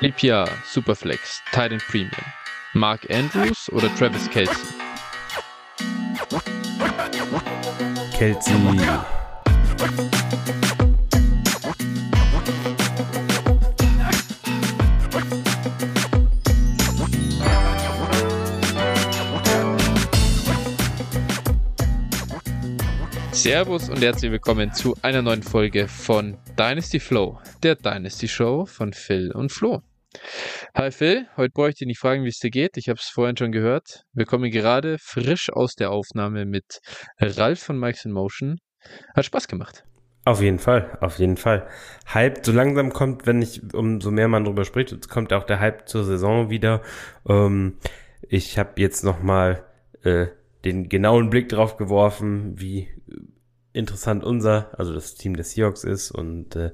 EPR, Superflex, Titan Premium. Mark Andrews oder Travis Kelsey? Kelsey. Servus und herzlich willkommen zu einer neuen Folge von Dynasty Flow, der Dynasty Show von Phil und Flo. Hi Phil, heute bräuchte ich nicht fragen, wie es dir geht. Ich habe es vorhin schon gehört. Wir kommen gerade frisch aus der Aufnahme mit Ralf von Mike's in Motion. Hat Spaß gemacht. Auf jeden Fall, auf jeden Fall. Hype, so langsam kommt, wenn ich, umso mehr man drüber spricht, kommt auch der Hype zur Saison wieder. Ähm, ich habe jetzt nochmal äh, den genauen Blick drauf geworfen, wie interessant unser, also das Team des Seahawks ist und äh,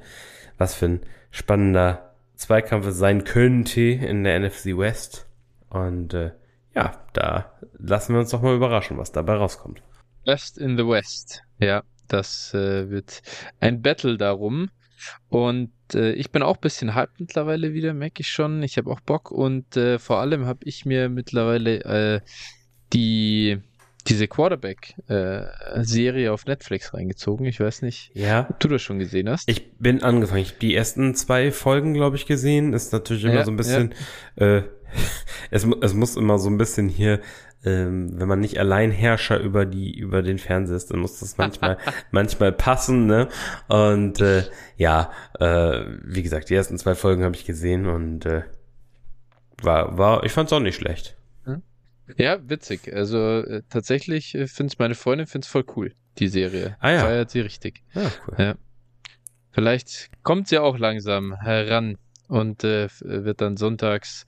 was für ein spannender Zweikampf es sein könnte in der NFC West. Und äh, ja, da lassen wir uns doch mal überraschen, was dabei rauskommt. West in the West. Ja, das äh, wird ein Battle darum. Und äh, ich bin auch ein bisschen hyped mittlerweile wieder, merke ich schon. Ich habe auch Bock und äh, vor allem habe ich mir mittlerweile äh, die diese Quarterback-Serie äh, auf Netflix reingezogen. Ich weiß nicht, ja. ob du das schon gesehen hast. Ich bin angefangen. Ich habe die ersten zwei Folgen, glaube ich, gesehen. Ist natürlich immer ja, so ein bisschen, ja. äh, es, es muss immer so ein bisschen hier, ähm, wenn man nicht Alleinherrscher über die, über den Fernseher ist, dann muss das manchmal, manchmal passen, ne? Und äh, ja, äh, wie gesagt, die ersten zwei Folgen habe ich gesehen und äh, war, war, ich fand's auch nicht schlecht. Ja, witzig. Also äh, tatsächlich äh, finde meine Freundin find's voll cool, die Serie. Ah ja. Feiert sie richtig. Ja, cool. Ja. Vielleicht kommt sie auch langsam heran und äh, wird dann sonntags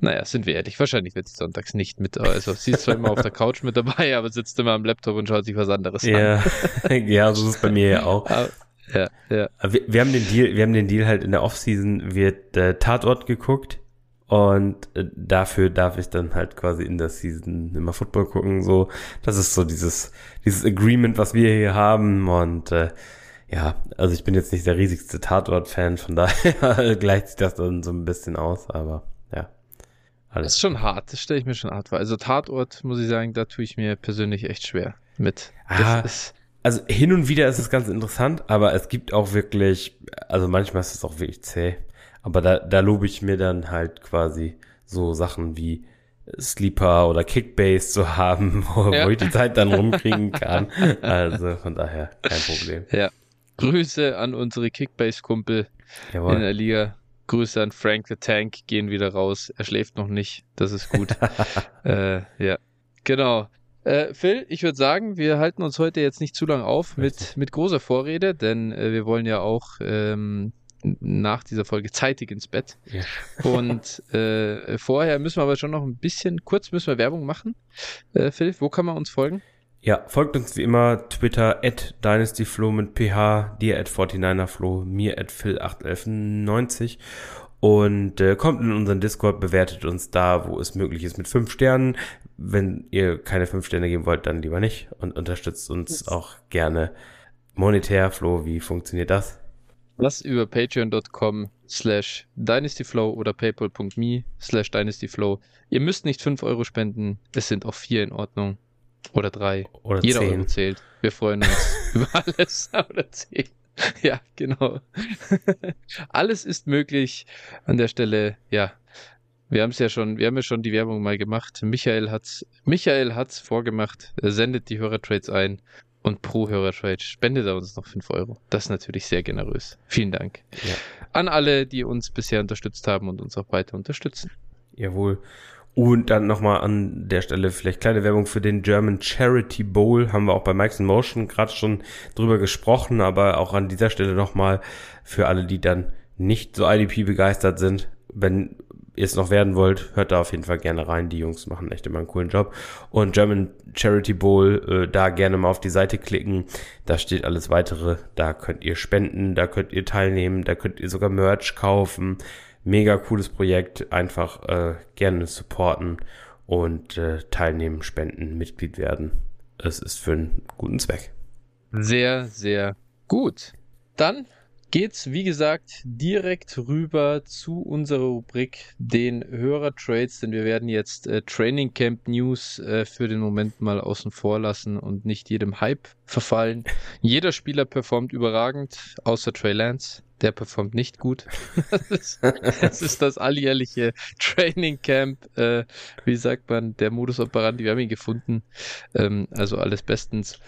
naja, sind wir ehrlich, wahrscheinlich wird sie sonntags nicht mit, also sie ist zwar immer auf der Couch mit dabei, aber sitzt immer am Laptop und schaut sich was anderes ja. an. ja, so ist es bei mir ja auch. Aber, ja, ja. Wir, wir, haben den Deal, wir haben den Deal halt in der Offseason wird äh, Tatort geguckt und äh, dafür darf ich dann halt quasi in der Season immer Football gucken. So, das ist so dieses, dieses Agreement, was wir hier haben. Und äh, ja, also ich bin jetzt nicht der riesigste Tatort-Fan, von daher gleicht sich das dann so ein bisschen aus, aber ja. Alles. Das ist schon hart, das stelle ich mir schon hart vor. Also Tatort, muss ich sagen, da tue ich mir persönlich echt schwer mit. Ah, also hin und wieder ist es ganz interessant, aber es gibt auch wirklich, also manchmal ist es auch wirklich zäh. Aber da, da lobe ich mir dann halt quasi so Sachen wie Sleeper oder Kickbase zu haben, wo, ja. wo ich die Zeit dann rumkriegen kann. Also von daher kein Problem. Ja. Grüße an unsere Kickbase-Kumpel in der Liga. Grüße an Frank the Tank, gehen wieder raus. Er schläft noch nicht, das ist gut. äh, ja, genau. Äh, Phil, ich würde sagen, wir halten uns heute jetzt nicht zu lange auf mit, mit großer Vorrede, denn äh, wir wollen ja auch ähm, nach dieser Folge zeitig ins Bett. Ja. Und äh, vorher müssen wir aber schon noch ein bisschen, kurz müssen wir Werbung machen. Äh, Phil, wo kann man uns folgen? Ja, folgt uns wie immer Twitter at DynastyFlow mit PH, dir at 49erFlow, mir at Phil81190 und äh, kommt in unseren Discord, bewertet uns da, wo es möglich ist, mit fünf Sternen. Wenn ihr keine fünf Sterne geben wollt, dann lieber nicht und unterstützt uns auch gerne monetär. Flo, wie funktioniert das? Das über patreon.com slash dynastyflow oder paypal.me slash dynastyflow. Ihr müsst nicht 5 Euro spenden, es sind auch 4 in Ordnung. Oder 3. Oder Jeder 10. Euro zählt. Wir freuen uns über alles. Oder 10. Ja, genau. alles ist möglich an der Stelle. Ja, wir haben es ja schon, wir haben ja schon die Werbung mal gemacht. Michael hat's, Michael hat's vorgemacht. Er sendet die Hörertrades ein und pro Hörertrade spendet er uns noch 5 Euro. Das ist natürlich sehr generös. Vielen Dank. Ja. An alle, die uns bisher unterstützt haben und uns auch weiter unterstützen. Jawohl. Und dann nochmal an der Stelle vielleicht kleine Werbung für den German Charity Bowl. Haben wir auch bei Mike's in Motion gerade schon drüber gesprochen, aber auch an dieser Stelle nochmal für alle, die dann nicht so IDP begeistert sind. Wenn ihr es noch werden wollt, hört da auf jeden Fall gerne rein. Die Jungs machen echt immer einen coolen Job. Und German Charity Bowl, äh, da gerne mal auf die Seite klicken. Da steht alles weitere. Da könnt ihr spenden, da könnt ihr teilnehmen, da könnt ihr sogar Merch kaufen. Mega cooles Projekt. Einfach äh, gerne supporten und äh, teilnehmen, spenden, Mitglied werden. Es ist für einen guten Zweck. Sehr, sehr gut. Dann geht's, wie gesagt, direkt rüber zu unserer Rubrik, den Hörer-Trades, denn wir werden jetzt äh, Training Camp News äh, für den Moment mal außen vor lassen und nicht jedem Hype verfallen. Jeder Spieler performt überragend, außer Trey Lance. Der performt nicht gut. das, ist, das, ist, das alljährliche Training Camp, äh, wie sagt man, der Modus operandi. Wir haben ihn gefunden. Ähm, also alles bestens.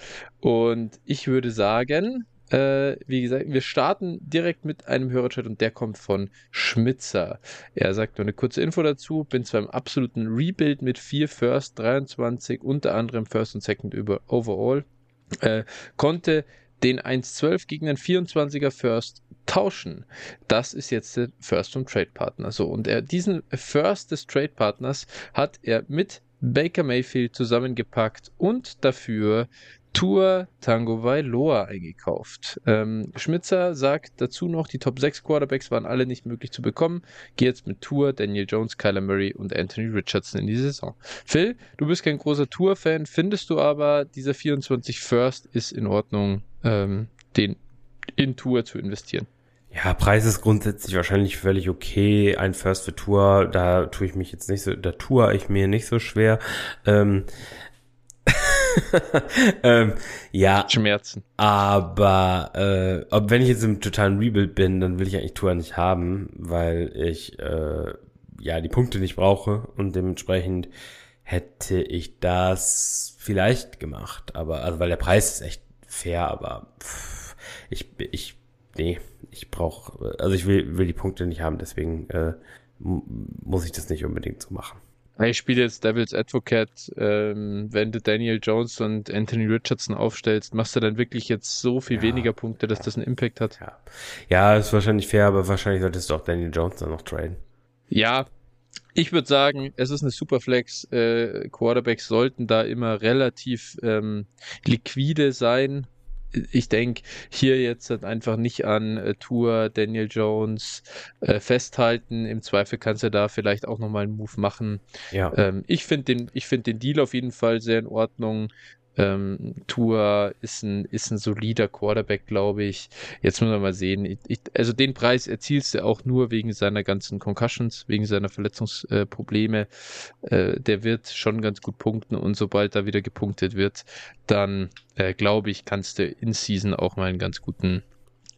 Und ich würde sagen, äh, wie gesagt, wir starten direkt mit einem Hörerchat und der kommt von Schmitzer. Er sagt nur eine kurze Info dazu. Bin zwar im absoluten Rebuild mit 4 First, 23, unter anderem First und Second über Overall. Äh, konnte den 1.12 gegen den 24er First tauschen. Das ist jetzt der First vom Trade Partner. So, und er, diesen First des Trade Partners hat er mit Baker Mayfield zusammengepackt und dafür Tour Tango Vailoa eingekauft. Ähm, Schmitzer sagt dazu noch, die Top 6 Quarterbacks waren alle nicht möglich zu bekommen. Geh jetzt mit Tour, Daniel Jones, Kyler Murray und Anthony Richardson in die Saison. Phil, du bist kein großer Tour-Fan, findest du aber, dieser 24 First ist in Ordnung, ähm, den in Tour zu investieren? Ja, Preis ist grundsätzlich wahrscheinlich völlig okay. Ein First für Tour, da tue ich mich jetzt nicht so, da tue ich mir nicht so schwer. Ähm, ähm, ja. Schmerzen. Aber äh, ob wenn ich jetzt im totalen Rebuild bin, dann will ich eigentlich Tour nicht haben, weil ich äh, ja die Punkte nicht brauche und dementsprechend hätte ich das vielleicht gemacht. Aber also weil der Preis ist echt fair, aber pff, ich ich nee, ich brauche also ich will will die Punkte nicht haben, deswegen äh, muss ich das nicht unbedingt so machen. Ich spiele jetzt Devil's Advocate. Ähm, wenn du Daniel Jones und Anthony Richardson aufstellst, machst du dann wirklich jetzt so viel ja, weniger Punkte, dass das einen Impact hat? Ja. ja, ist wahrscheinlich fair, aber wahrscheinlich solltest du auch Daniel Jones dann noch traden. Ja, ich würde sagen, es ist eine Superflex. Äh, Quarterbacks sollten da immer relativ ähm, liquide sein ich denke hier jetzt halt einfach nicht an äh, Tour, Daniel Jones äh, festhalten. Im Zweifel kannst du da vielleicht auch nochmal einen Move machen. Ja. Ähm, ich finde den, ich den Deal auf jeden Fall sehr in Ordnung. Ähm, Tour ist ein, ist ein solider Quarterback, glaube ich. Jetzt muss man mal sehen. Ich, ich, also den Preis erzielst du auch nur wegen seiner ganzen Concussions, wegen seiner Verletzungsprobleme. Äh, der wird schon ganz gut punkten und sobald da wieder gepunktet wird, dann äh, glaube ich, kannst du in Season auch mal einen ganz guten,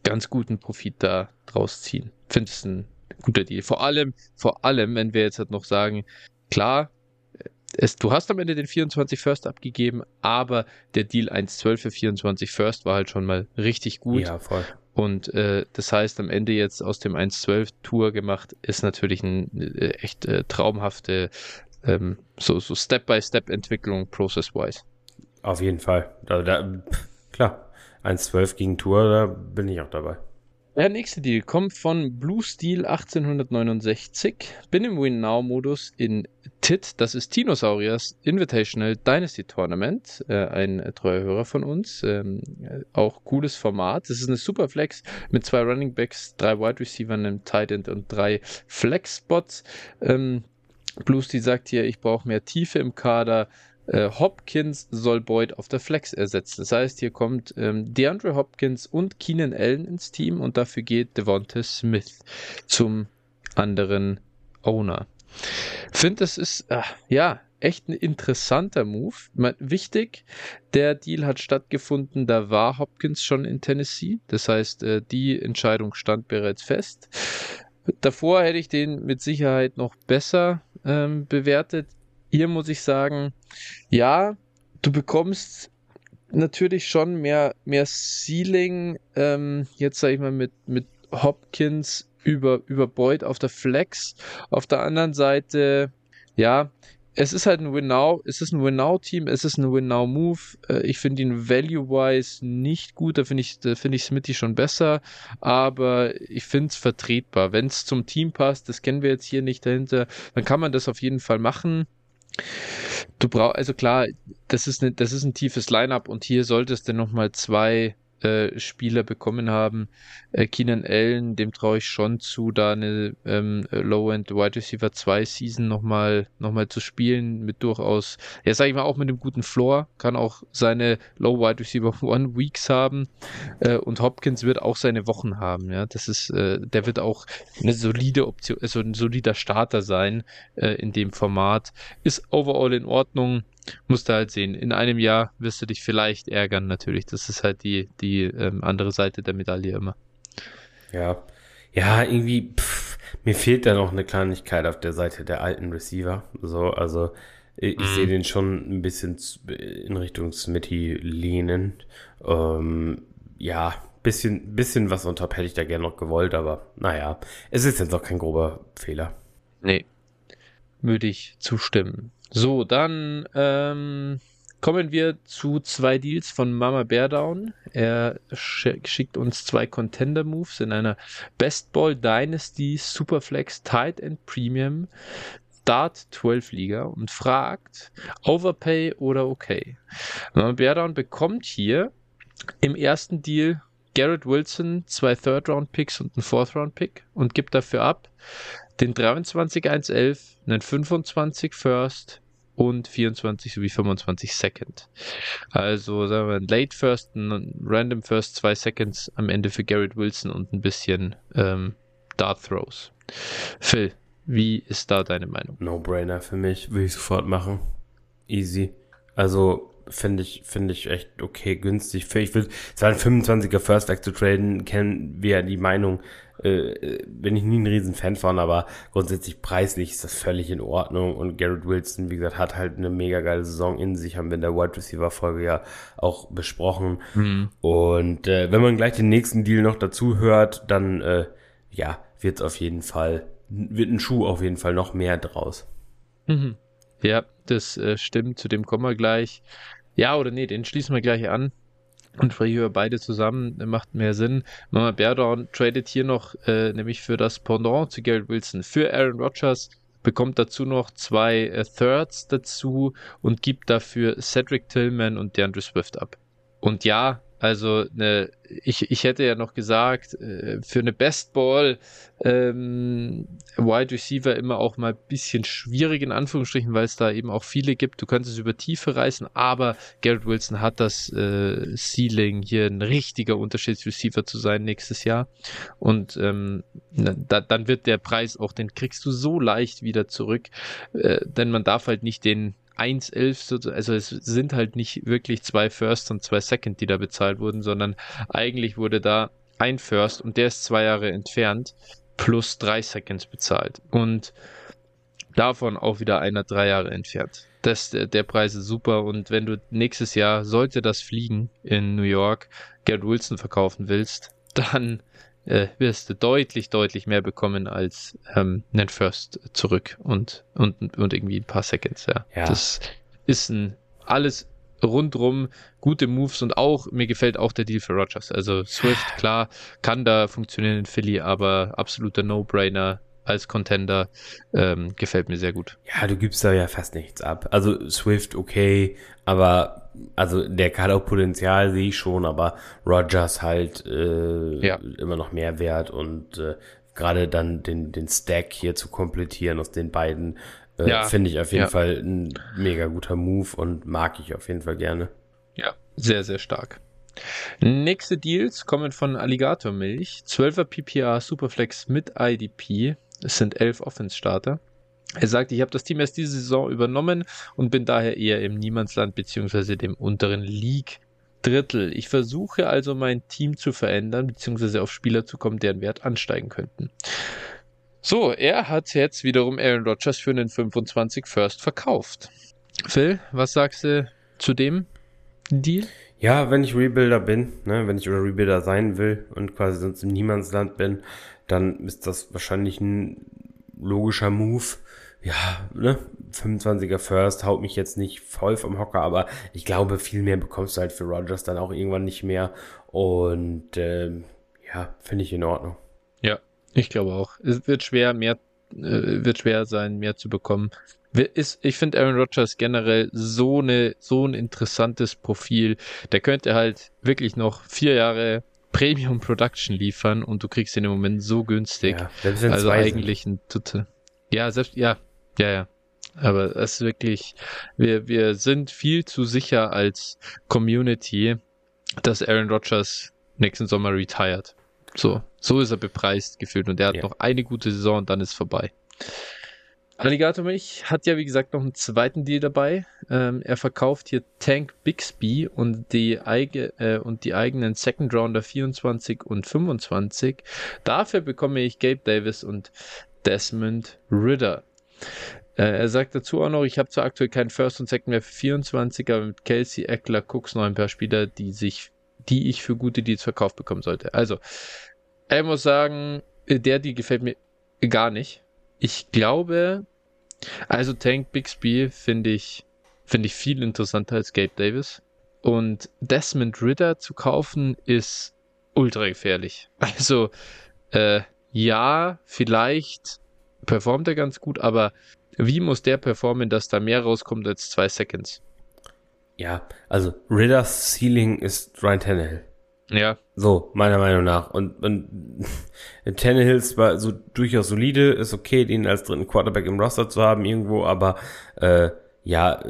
ganz guten Profit da draus ziehen. Finde es ein guter Deal. Vor allem, vor allem, wenn wir jetzt halt noch sagen, klar, es, du hast am Ende den 24 First abgegeben, aber der Deal 1.12 für 24 First war halt schon mal richtig gut. Ja, voll. Und äh, das heißt, am Ende jetzt aus dem 1.12 Tour gemacht, ist natürlich eine äh, echt äh, traumhafte ähm, so, so Step-by-Step-Entwicklung process-wise. Auf jeden Fall. Da, da, klar, 1.12 gegen Tour, da bin ich auch dabei. Der nächste Deal kommt von Blue Steel 1869. Bin im Win Now Modus in TIT, das ist Dinosauriers Invitational Dynasty Tournament, äh, ein treuer Hörer von uns, ähm, auch cooles Format. Das ist eine Superflex mit zwei Running Backs, drei Wide Receiver, einem Tight End und drei Flex Spots. Ähm, Blue Steel sagt hier, ich brauche mehr Tiefe im Kader, äh, Hopkins soll Boyd auf der Flex ersetzen. Das heißt, hier kommt ähm, DeAndre Hopkins und Keenan Allen ins Team und dafür geht Devonta Smith zum anderen Owner. Finde, das ist, äh, ja, echt ein interessanter Move. Meine, wichtig, der Deal hat stattgefunden, da war Hopkins schon in Tennessee. Das heißt, äh, die Entscheidung stand bereits fest. Davor hätte ich den mit Sicherheit noch besser ähm, bewertet hier muss ich sagen, ja, du bekommst natürlich schon mehr, mehr Ceiling, ähm, jetzt sage ich mal mit, mit Hopkins über, über Boyd auf der Flex. Auf der anderen Seite, ja, es ist halt ein Win-Now, es ist ein Win-Now-Team, es ist ein Win-Now-Move. Äh, ich finde ihn value-wise nicht gut, da finde ich, da finde ich Smithy schon besser, aber ich finde es vertretbar. Wenn es zum Team passt, das kennen wir jetzt hier nicht dahinter, dann kann man das auf jeden Fall machen. Du brauchst, also klar, das ist, ne, das ist ein tiefes Line-Up und hier solltest du nochmal zwei äh, Spieler bekommen haben. Äh, Keenan Allen, dem traue ich schon zu, da eine ähm, Low-End Wide Receiver 2 Season nochmal noch mal zu spielen, mit durchaus, ja sage ich mal, auch mit einem guten Floor, kann auch seine Low Wide Receiver 1 Weeks haben. Äh, und Hopkins wird auch seine Wochen haben, ja, das ist, äh, der wird auch eine solide Option, also ein solider Starter sein äh, in dem Format, ist overall in Ordnung, musst du halt sehen. In einem Jahr wirst du dich vielleicht ärgern, natürlich. Das ist halt die, die ähm, andere Seite der Medaille immer. Ja. Ja, irgendwie, pff, mir fehlt da noch eine Kleinigkeit auf der Seite der alten Receiver. So, also ich, ich mhm. sehe den schon ein bisschen in Richtung Smitty lehnend. Ähm, ja, bisschen, bisschen was unter hätte ich da gerne noch gewollt, aber naja, es ist jetzt auch kein grober Fehler. Nee, würde ich zustimmen. So, dann ähm, kommen wir zu zwei Deals von Mama Beardown. Er schickt uns zwei Contender Moves in einer Best Ball Dynasty Superflex Tight End Premium Dart 12 Liga und fragt, Overpay oder okay? Mama Beardown bekommt hier im ersten Deal Garrett Wilson, zwei Third-Round-Picks und einen Fourth-Round-Pick und gibt dafür ab den 23-1-11, einen 25 First und 24 sowie 25 Second. Also sagen wir ein Late First, ein Random First, zwei Seconds am Ende für Garrett Wilson und ein bisschen ähm, Dart Throws. Phil, wie ist da deine Meinung? No-Brainer für mich, will ich sofort machen. Easy. Also finde ich, finde ich echt okay, günstig. Ich will, es war ein 25er First weg zu traden, kennen wir ja die Meinung, äh, bin ich nie ein riesen Fan von, aber grundsätzlich preislich ist das völlig in Ordnung und Garrett Wilson, wie gesagt, hat halt eine mega geile Saison in sich, haben wir in der Wide Receiver Folge ja auch besprochen. Mhm. Und äh, wenn man gleich den nächsten Deal noch dazu hört, dann äh, ja, wird es auf jeden Fall, wird ein Schuh auf jeden Fall noch mehr draus. Mhm. Ja, das äh, stimmt, zu dem kommen wir gleich. Ja oder nee, den schließen wir gleich an und spreche über beide zusammen, macht mehr Sinn. Mama Beardown tradet hier noch, äh, nämlich für das Pendant zu Garrett Wilson, für Aaron Rodgers, bekommt dazu noch zwei äh, Thirds dazu und gibt dafür Cedric Tillman und DeAndre Swift ab. Und ja, also ne, ich, ich hätte ja noch gesagt, äh, für eine Best Ball ähm, Wide Receiver immer auch mal ein bisschen schwierig in Anführungsstrichen, weil es da eben auch viele gibt. Du könntest über Tiefe reißen, aber Garrett Wilson hat das äh, Ceiling, hier ein richtiger Unterschiedsreceiver zu sein nächstes Jahr. Und ähm, da, dann wird der Preis auch, den kriegst du so leicht wieder zurück, äh, denn man darf halt nicht den 1,11, also es sind halt nicht wirklich zwei First und zwei Second, die da bezahlt wurden, sondern eigentlich wurde da ein First und der ist zwei Jahre entfernt plus drei Seconds bezahlt und davon auch wieder einer drei Jahre entfernt. Das, der, der Preis ist super und wenn du nächstes Jahr, sollte das fliegen in New York, Gerd Wilson verkaufen willst, dann äh, wirst du deutlich, deutlich mehr bekommen als ähm, einen First zurück und, und, und irgendwie ein paar Seconds. Ja. ja. Das ist ein alles rundrum gute Moves und auch, mir gefällt auch der Deal für Rogers. Also Swift, klar, kann da funktionieren in Philly, aber absoluter No-Brainer als Contender. Ähm, gefällt mir sehr gut. Ja, du gibst da ja fast nichts ab. Also Swift, okay, aber also der hat auch Potenzial, sehe ich schon, aber Rogers halt äh, ja. immer noch mehr wert und äh, gerade dann den, den Stack hier zu komplettieren aus den beiden, äh, ja. finde ich auf jeden ja. Fall ein mega guter Move und mag ich auf jeden Fall gerne. Ja, sehr, sehr stark. Nächste Deals kommen von Alligator Milch. 12er PPR Superflex mit IDP. Es sind elf Offense-Starter. Er sagt, ich habe das Team erst diese Saison übernommen und bin daher eher im Niemandsland bzw. dem unteren League Drittel. Ich versuche also mein Team zu verändern bzw. auf Spieler zu kommen, deren Wert ansteigen könnten. So, er hat jetzt wiederum Aaron Rodgers für einen 25 First verkauft. Phil, was sagst du zu dem Deal? Ja, wenn ich Rebuilder bin, ne, wenn ich oder Rebuilder sein will und quasi sonst im Niemandsland bin, dann ist das wahrscheinlich ein logischer Move. Ja, ne, 25er First haut mich jetzt nicht voll vom Hocker, aber ich glaube, viel mehr bekommst du halt für Rogers dann auch irgendwann nicht mehr. Und ähm, ja, finde ich in Ordnung. Ja, ich glaube auch. Es wird schwer, mehr, äh, wird schwer sein, mehr zu bekommen ist, ich finde Aaron Rodgers generell so eine, so ein interessantes Profil. Der könnte halt wirklich noch vier Jahre Premium Production liefern und du kriegst ihn im Moment so günstig. Ja, also eigentlich ein total. Ja, selbst, ja, ja, ja. Aber es ist wirklich, wir, wir sind viel zu sicher als Community, dass Aaron Rodgers nächsten Sommer retired. So, so ist er bepreist gefühlt und er hat ja. noch eine gute Saison und dann ist vorbei. Alligator Milch hat ja wie gesagt noch einen zweiten Deal dabei. Ähm, er verkauft hier Tank Bixby und die, eige, äh, und die eigenen Second Rounder 24 und 25. Dafür bekomme ich Gabe Davis und Desmond Ritter. Äh, er sagt dazu auch noch, ich habe zwar aktuell keinen First und Second mehr für 24, aber mit Kelsey, Eckler, Cooks noch ein paar Spieler, die sich, die ich für gute Deals verkauft bekommen sollte. Also, er muss sagen, der die gefällt mir gar nicht ich glaube, also Tank Bixby finde ich, finde ich viel interessanter als Gabe Davis. Und Desmond Ritter zu kaufen ist ultra gefährlich. Also, äh, ja, vielleicht performt er ganz gut, aber wie muss der performen, dass da mehr rauskommt als zwei Seconds? Ja, also Ritters Ceiling ist Ryan Tannehill. Ja. So, meiner Meinung nach. Und, und Tannehill war so durchaus solide, ist okay, den als dritten Quarterback im Roster zu haben irgendwo, aber äh, ja,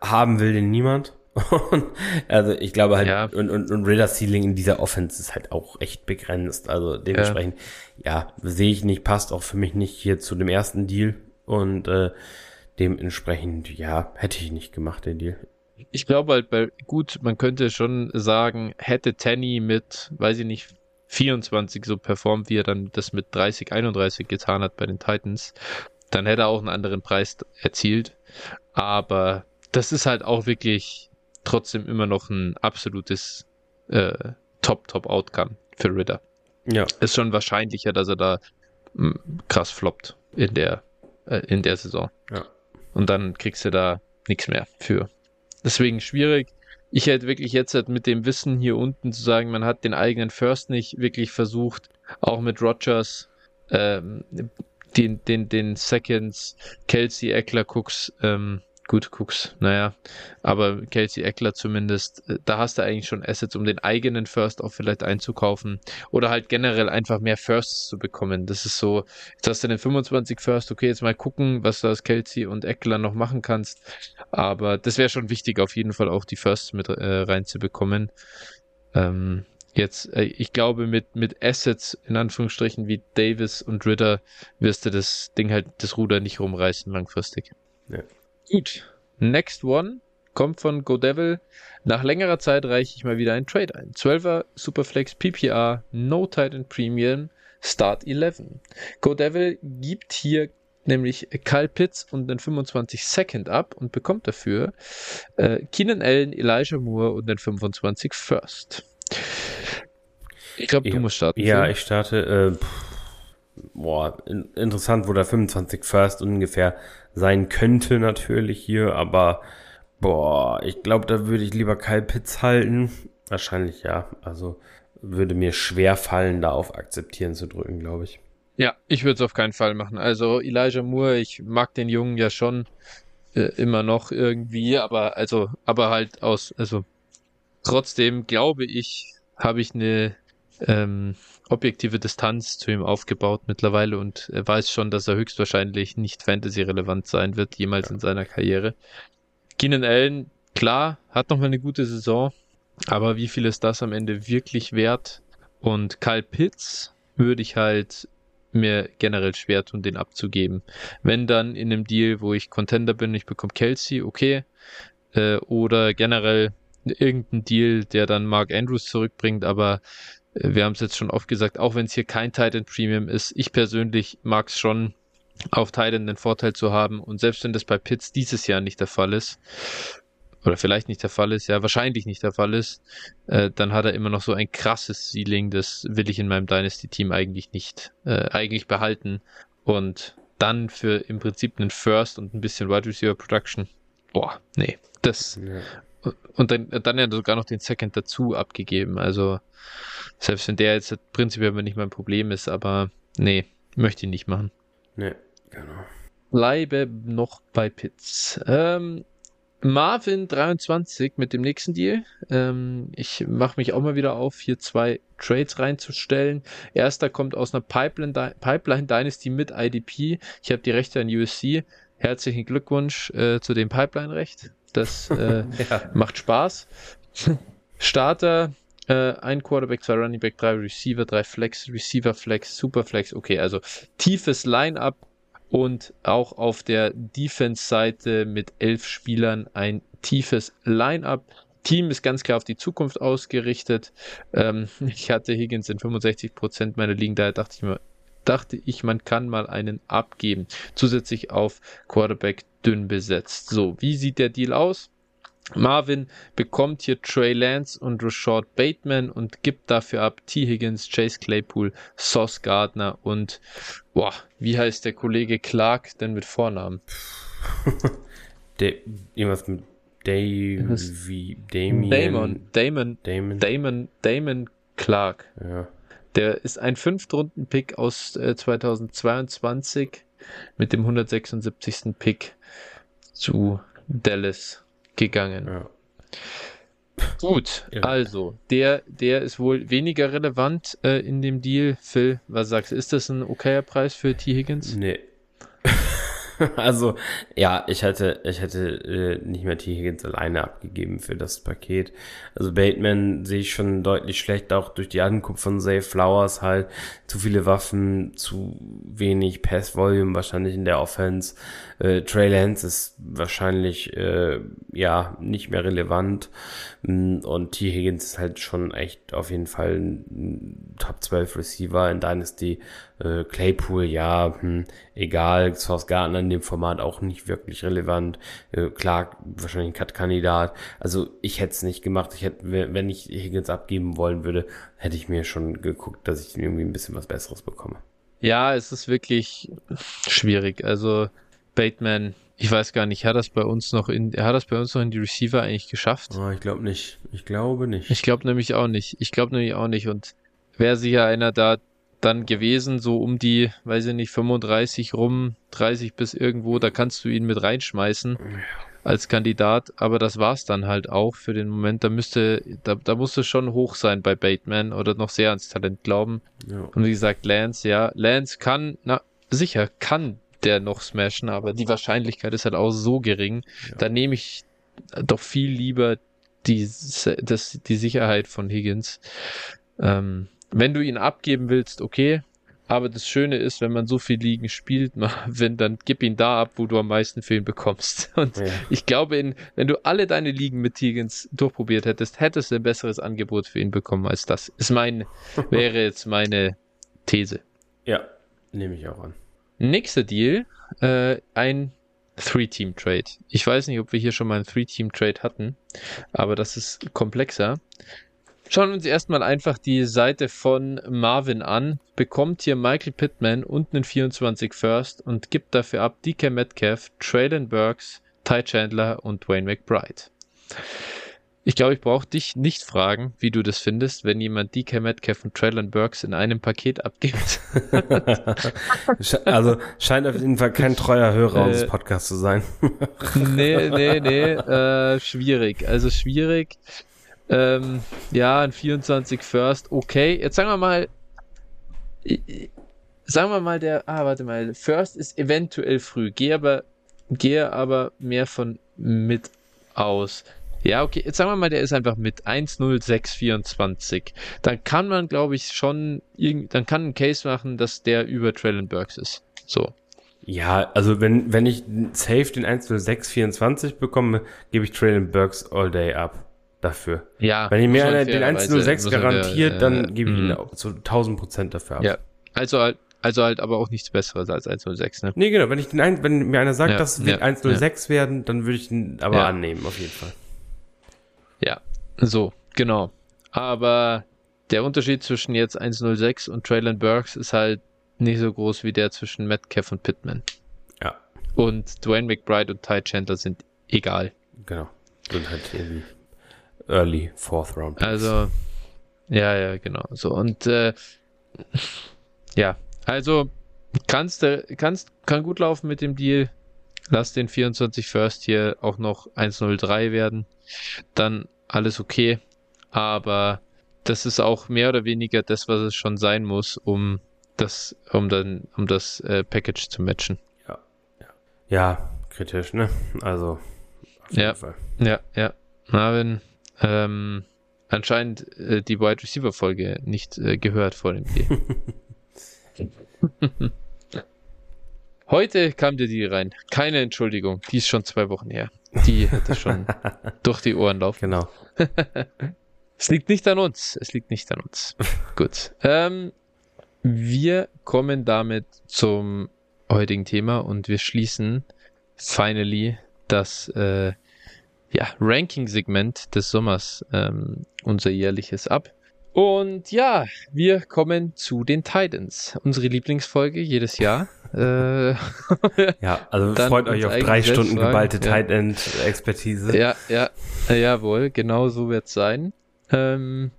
haben will den niemand. also ich glaube halt, ja. und, und, und Radar Ceiling in dieser Offense ist halt auch echt begrenzt. Also dementsprechend, ja, ja sehe ich nicht, passt auch für mich nicht hier zu dem ersten Deal. Und äh, dementsprechend, ja, hätte ich nicht gemacht, den Deal ich glaube halt, bei, gut, man könnte schon sagen, hätte Tanny mit, weiß ich nicht, 24 so performt, wie er dann das mit 30, 31 getan hat bei den Titans, dann hätte er auch einen anderen Preis erzielt. Aber das ist halt auch wirklich trotzdem immer noch ein absolutes äh, Top-Top-Outcome für Ritter. Ja. Ist schon wahrscheinlicher, dass er da mh, hm, krass floppt in der, äh, in der Saison. Ja. Und dann kriegst du da nichts mehr für. Deswegen schwierig. Ich hätte wirklich jetzt halt mit dem Wissen hier unten zu sagen, man hat den eigenen First nicht wirklich versucht, auch mit Rogers, ähm, den, den, den Seconds, Kelsey, Eckler, Cooks, ähm, Gut, Cooks, naja, aber Kelsey Eckler zumindest, äh, da hast du eigentlich schon Assets, um den eigenen First auch vielleicht einzukaufen oder halt generell einfach mehr Firsts zu bekommen. Das ist so, jetzt hast du den 25 First, okay, jetzt mal gucken, was du aus Kelsey und Eckler noch machen kannst, aber das wäre schon wichtig, auf jeden Fall auch die Firsts mit äh, reinzubekommen. Ähm, jetzt, äh, ich glaube, mit, mit Assets in Anführungsstrichen wie Davis und Ritter wirst du das Ding halt, das Ruder nicht rumreißen langfristig. Ja. Gut. Next one kommt von GoDevil. Nach längerer Zeit reiche ich mal wieder einen Trade ein. 12er Superflex PPR, No Titan Premium, Start 11. GoDevil gibt hier nämlich Kyle Pitts und den 25 Second ab und bekommt dafür äh, Keenan Allen, Elijah Moore und den 25 First. Ich glaube, du musst starten. Ja, so. ich starte. Äh, boah, in, interessant, wo der 25 First ungefähr sein könnte natürlich hier, aber boah, ich glaube, da würde ich lieber Kyle Pitts halten. Wahrscheinlich ja. Also würde mir schwer fallen, da auf Akzeptieren zu drücken, glaube ich. Ja, ich würde es auf keinen Fall machen. Also Elijah Moore, ich mag den Jungen ja schon äh, immer noch irgendwie, aber also, aber halt aus, also trotzdem glaube ich, habe ich eine ähm, objektive Distanz zu ihm aufgebaut mittlerweile und er weiß schon, dass er höchstwahrscheinlich nicht Fantasy-relevant sein wird, jemals ja. in seiner Karriere. Keenan Allen, klar, hat nochmal eine gute Saison, aber wie viel ist das am Ende wirklich wert? Und Kyle Pitts würde ich halt mir generell schwer tun, den abzugeben. Wenn dann in einem Deal, wo ich Contender bin, ich bekomme Kelsey, okay. Äh, oder generell irgendein Deal, der dann Mark Andrews zurückbringt, aber wir haben es jetzt schon oft gesagt, auch wenn es hier kein Titan Premium ist, ich persönlich mag es schon, auf Titan den Vorteil zu haben. Und selbst wenn das bei Pitts dieses Jahr nicht der Fall ist, oder vielleicht nicht der Fall ist, ja, wahrscheinlich nicht der Fall ist, äh, dann hat er immer noch so ein krasses Ceiling, das will ich in meinem Dynasty-Team eigentlich nicht, äh, eigentlich behalten. Und dann für im Prinzip einen First und ein bisschen Wide Receiver Production, boah, nee, das, ja. Und dann, dann ja sogar noch den Second dazu abgegeben, also, selbst wenn der jetzt prinzipiell nicht mein Problem ist, aber nee, möchte ich nicht machen. Nee, genau. bleibe noch bei Pitts. Ähm, Marvin 23 mit dem nächsten Deal. Ähm, ich mache mich auch mal wieder auf, hier zwei Trades reinzustellen. Erster kommt aus einer Pipeline, Pipeline Dynasty mit IDP. Ich habe die Rechte an USC. Herzlichen Glückwunsch äh, zu dem Pipeline-Recht. Das äh, ja. macht Spaß. Starter, äh, ein Quarterback, zwei Running Back, drei Receiver, drei Flex, Receiver Flex, Super Flex. Okay, also tiefes Line-up und auch auf der Defense-Seite mit elf Spielern ein tiefes Line-up. Team ist ganz klar auf die Zukunft ausgerichtet. Ähm, ich hatte Higgins in 65 Prozent meiner Ligen, daher dachte ich mir, dachte ich, man kann mal einen abgeben. Zusätzlich auf Quarterback dünn besetzt. So, wie sieht der Deal aus? Marvin bekommt hier Trey Lance und Rashad Bateman und gibt dafür ab T. Higgins, Chase Claypool, Sauce Gardner und boah, wie heißt der Kollege Clark denn mit Vornamen? De irgendwas mit Davy, Damien. Damon, Damon, Damon, Damon, Damon Clark. Ja. Der ist ein Fünftrunden-Pick aus äh, 2022 mit dem 176. Pick zu Dallas gegangen. Ja. Gut, ja. also der, der ist wohl weniger relevant äh, in dem Deal. Phil, was sagst du? Ist das ein okayer Preis für T. Higgins? Nee. also, ja, ich hätte, ich hätte äh, nicht mehr T. Higgins alleine abgegeben für das Paket. Also Bateman sehe ich schon deutlich schlecht, auch durch die Ankunft von Zay Flowers halt. Zu viele Waffen, zu wenig Pass-Volume wahrscheinlich in der Offense. Äh, Trey Lance ist wahrscheinlich, äh, ja, nicht mehr relevant. Mm, und T. Higgins ist halt schon echt auf jeden Fall ein Top 12 Receiver in Dynasty. Äh, Claypool, ja, hm, egal. Source Gardner in dem Format auch nicht wirklich relevant. Äh, klar, wahrscheinlich ein Cut-Kandidat. Also ich hätte es nicht gemacht. Ich hätte, wenn ich Higgins abgeben wollen würde, hätte ich mir schon geguckt, dass ich irgendwie ein bisschen was Besseres bekomme. Ja, es ist wirklich schwierig. Also Bateman, ich weiß gar nicht, hat das bei uns noch in, hat das bei uns noch in die Receiver eigentlich geschafft? Oh, ich glaube nicht. Ich glaube nicht. Ich glaube nämlich auch nicht. Ich glaube nämlich auch nicht. Und wäre sicher einer da, dann gewesen, so um die, weiß ich nicht, 35 rum, 30 bis irgendwo, da kannst du ihn mit reinschmeißen als Kandidat, aber das war's dann halt auch für den Moment. Da müsste, da, da musste schon hoch sein bei Bateman oder noch sehr ans Talent glauben. Ja. Und wie gesagt, Lance, ja, Lance kann, na, sicher, kann der noch smashen, aber die Wahrscheinlichkeit ist halt auch so gering. Ja. Da nehme ich doch viel lieber die, das, die Sicherheit von Higgins. Ähm, wenn du ihn abgeben willst, okay. Aber das Schöne ist, wenn man so viel Ligen spielt, wenn, dann gib ihn da ab, wo du am meisten für ihn bekommst. Und ja. ich glaube, in, wenn du alle deine Ligen mit Higgins durchprobiert hättest, hättest du ein besseres Angebot für ihn bekommen als das. Ist mein, wäre jetzt meine These. Ja, nehme ich auch an. Nächster Deal, äh, ein Three-Team-Trade. Ich weiß nicht, ob wir hier schon mal einen Three-Team-Trade hatten, aber das ist komplexer. Schauen wir uns erstmal einfach die Seite von Marvin an. Bekommt hier Michael Pittman und einen 24 First und gibt dafür ab DK Metcalf, Traylon Burks, Ty Chandler und Dwayne McBride. Ich glaube, ich brauche dich nicht fragen, wie du das findest, wenn jemand DK Metcalf und Traylon Burks in einem Paket abgibt. also scheint auf jeden Fall kein treuer Hörer äh, unseres Podcasts zu sein. nee, nee, nee, äh, schwierig. Also schwierig. Ähm, ja, ein 24 First, okay. Jetzt sagen wir mal, sagen wir mal, der, ah, warte mal, First ist eventuell früh. Gehe aber, gehe aber mehr von mit aus. Ja, okay, jetzt sagen wir mal, der ist einfach mit 10624. Dann kann man, glaube ich, schon, dann kann ein Case machen, dass der über Traylon Burks ist. So. Ja, also wenn, wenn ich safe den 10624 bekomme, gebe ich Traylon Burks all day ab dafür. Ja. Wenn ihr mir einer den 106 garantiert, der, dann gebe ich ihn mhm. zu 1000 Prozent dafür ab. Ja. Also halt, also halt aber auch nichts Besseres als 106, ne? Nee, genau. Wenn ich den ein, wenn mir einer sagt, ja, das wird ja, 106 ja. werden, dann würde ich ihn aber annehmen, auf jeden Fall. Ja. So, genau. Aber der Unterschied zwischen jetzt 106 und Traylon Burks ist halt nicht so groß wie der zwischen Metcalf und Pittman. Ja. Und Dwayne McBride und Ty Chandler sind egal. Genau. Sind halt irgendwie Early Fourth Round. Picks. Also, ja, ja, genau. So, und äh, ja, also kannst, kannst, kann gut laufen mit dem Deal. Lass den 24 First hier auch noch 103 werden. Dann alles okay. Aber das ist auch mehr oder weniger das, was es schon sein muss, um das, um dann, um das äh, Package zu matchen. Ja, ja. Ja, kritisch, ne? Also, auf jeden ja, Fall. Ja, ja. Marvin, ähm, anscheinend äh, die Wide Receiver Folge nicht äh, gehört vor dem Spiel. Heute kam dir die rein. Keine Entschuldigung. Die ist schon zwei Wochen her. Die hätte schon durch die Ohren laufen. Genau. es liegt nicht an uns. Es liegt nicht an uns. Gut. Ähm, wir kommen damit zum heutigen Thema und wir schließen finally das äh, ja, Ranking-Segment des Sommers, ähm, unser jährliches ab. Und ja, wir kommen zu den Titans. Unsere Lieblingsfolge jedes Jahr. äh, ja, also freut euch auf drei Stunden geballte ja. Tight End-Expertise. Ja, ja, jawohl, genau so wird's sein. Ähm,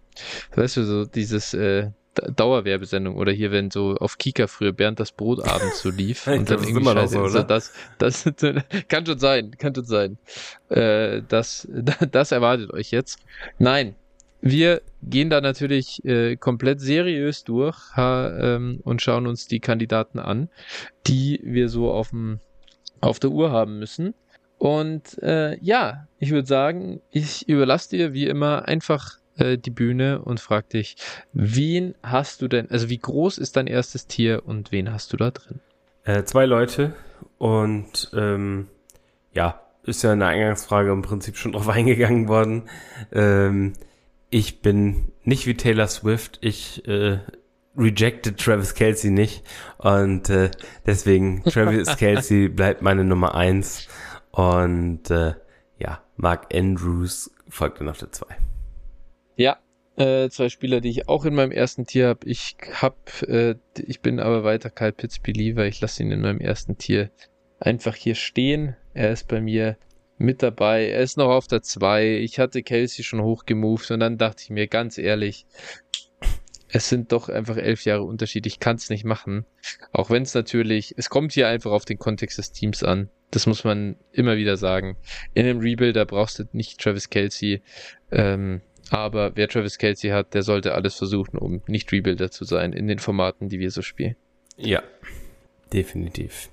weißt du, so dieses äh, Dauerwerbesendung oder hier, wenn so auf Kika früher Bernd das Brot abends so lief und dann irgendwie Scheiße, so, das, das kann schon sein, kann schon sein. Äh, das, das erwartet euch jetzt. Nein, wir gehen da natürlich äh, komplett seriös durch ha, ähm, und schauen uns die Kandidaten an, die wir so auf dem auf der Uhr haben müssen. Und äh, ja, ich würde sagen, ich überlasse dir wie immer einfach äh, die Bühne und frag dich, wen hast du denn, also wie groß ist dein erstes Tier und wen hast du da drin? Äh, zwei Leute und ähm, ja, ist ja in der Eingangsfrage im Prinzip schon drauf eingegangen worden. Ähm, ich bin nicht wie Taylor Swift, ich äh, rejected Travis Kelsey nicht und äh, deswegen Travis Kelsey bleibt meine Nummer eins und äh, ja, Mark Andrews folgt dann auf der zwei. Ja, äh, zwei Spieler, die ich auch in meinem ersten Tier habe. Ich hab, äh, ich bin aber weiter Kyle Pitts Believer. Ich lasse ihn in meinem ersten Tier einfach hier stehen. Er ist bei mir mit dabei. Er ist noch auf der 2. Ich hatte Kelsey schon hochgemoved und dann dachte ich mir ganz ehrlich, es sind doch einfach elf Jahre Unterschied. Ich kann es nicht machen. Auch wenn es natürlich, es kommt hier einfach auf den Kontext des Teams an. Das muss man immer wieder sagen. In einem Rebuilder brauchst du nicht Travis Kelsey. Ähm, aber wer Travis Kelsey hat, der sollte alles versuchen, um nicht Rebuilder zu sein in den Formaten, die wir so spielen. Ja, definitiv.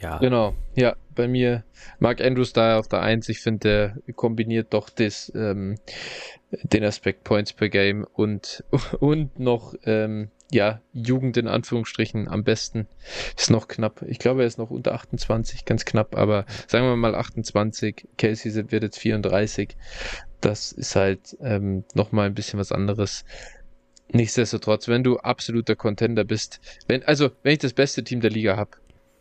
Ja. Genau, ja, bei mir Mark Andrews da auf der Eins. Ich finde, der kombiniert doch das, ähm, den Aspekt Points per Game und, und noch ähm, ja, Jugend in Anführungsstrichen am besten. Ist noch knapp. Ich glaube, er ist noch unter 28, ganz knapp, aber sagen wir mal 28. Casey wird jetzt 34. Das ist halt ähm, nochmal ein bisschen was anderes. Nichtsdestotrotz, wenn du absoluter Contender bist, wenn, also, wenn ich das beste Team der Liga habe,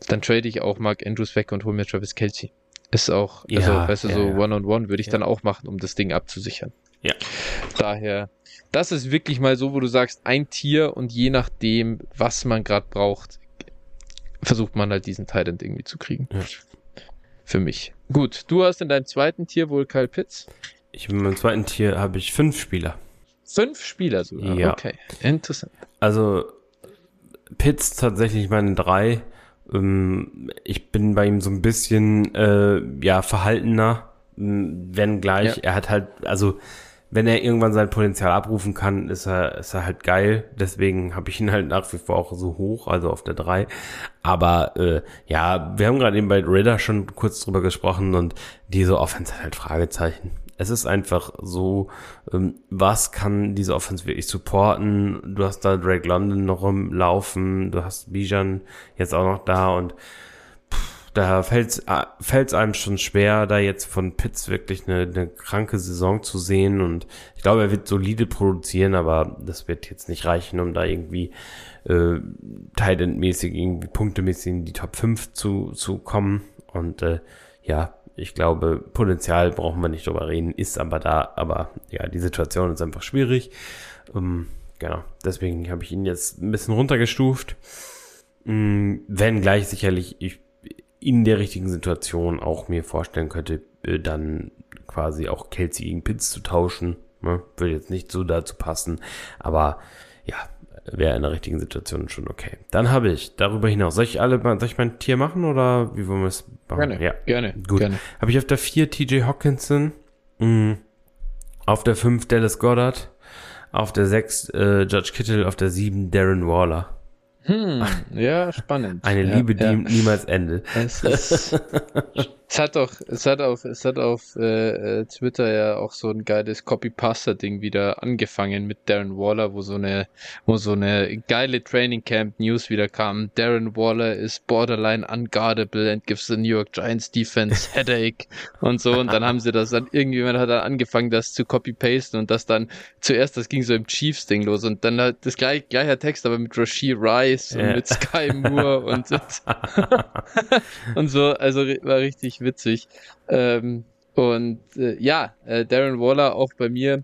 dann trade ich auch Mark Andrews weg und hole mir Travis Kelsey. Ist auch, also, ja, weißt du, ja, so One-on-One -on -one würde ich ja. dann auch machen, um das Ding abzusichern. Ja. Daher, das ist wirklich mal so, wo du sagst, ein Tier und je nachdem, was man gerade braucht, versucht man halt diesen Titan irgendwie zu kriegen. Ja. Für mich. Gut, du hast in deinem zweiten Tier wohl Kyle Pitts. Ich in meinem zweiten Tier habe ich fünf Spieler. Fünf Spieler sogar? Ja. Okay, interessant. Also Pitts tatsächlich meine drei. Ähm, ich bin bei ihm so ein bisschen äh, ja verhaltener, wenn gleich. Ja. Er hat halt, also wenn er irgendwann sein Potenzial abrufen kann, ist er, ist er halt geil. Deswegen habe ich ihn halt nach wie vor auch so hoch, also auf der 3. Aber äh, ja, wir haben gerade eben bei Ritter schon kurz drüber gesprochen und diese Offense hat halt Fragezeichen. Es ist einfach so, ähm, was kann diese Offense wirklich supporten? Du hast da Drake London noch rumlaufen, du hast Bijan jetzt auch noch da und da fällt es einem schon schwer, da jetzt von Pitts wirklich eine, eine kranke Saison zu sehen. Und ich glaube, er wird solide produzieren, aber das wird jetzt nicht reichen, um da irgendwie äh, Tight-End-mäßig, irgendwie punktemäßig in die Top 5 zu, zu kommen. Und äh, ja, ich glaube, Potenzial brauchen wir nicht drüber reden, ist aber da. Aber ja, die Situation ist einfach schwierig. Ähm, genau, deswegen habe ich ihn jetzt ein bisschen runtergestuft. Ähm, wenn gleich sicherlich ich in der richtigen Situation auch mir vorstellen könnte, äh, dann quasi auch Kelsey gegen Pitts zu tauschen. Ne? Würde jetzt nicht so dazu passen. Aber ja, wäre in der richtigen Situation schon okay. Dann habe ich darüber hinaus, soll ich alle, soll ich mein Tier machen oder wie wollen wir es machen? Gerne, ja. gerne. Gut. Gerne. Habe ich auf der 4 TJ Hawkinson, mh, auf der 5 Dallas Goddard, auf der 6 äh, Judge Kittle, auf der 7 Darren Waller. Hm, ja, spannend. Eine ja, Liebe, die ja. niemals endet. Es, ist, es hat doch, es hat auf, es hat auf äh, Twitter ja auch so ein geiles Copy-Paster-Ding wieder angefangen mit Darren Waller, wo so eine, wo so eine geile Training Camp News wieder kam. Darren Waller is borderline unguardable and gives the New York Giants Defense headache und so. Und dann haben sie das dann, irgendjemand hat dann angefangen, das zu copy-pasten und das dann zuerst, das ging so im Chiefs-Ding los und dann halt das gleiche, gleicher Text, aber mit Rashid Rice und Ja. mit Sky Moore und, und so, also war richtig witzig. Ähm, und äh, ja, äh, Darren Waller auch bei mir,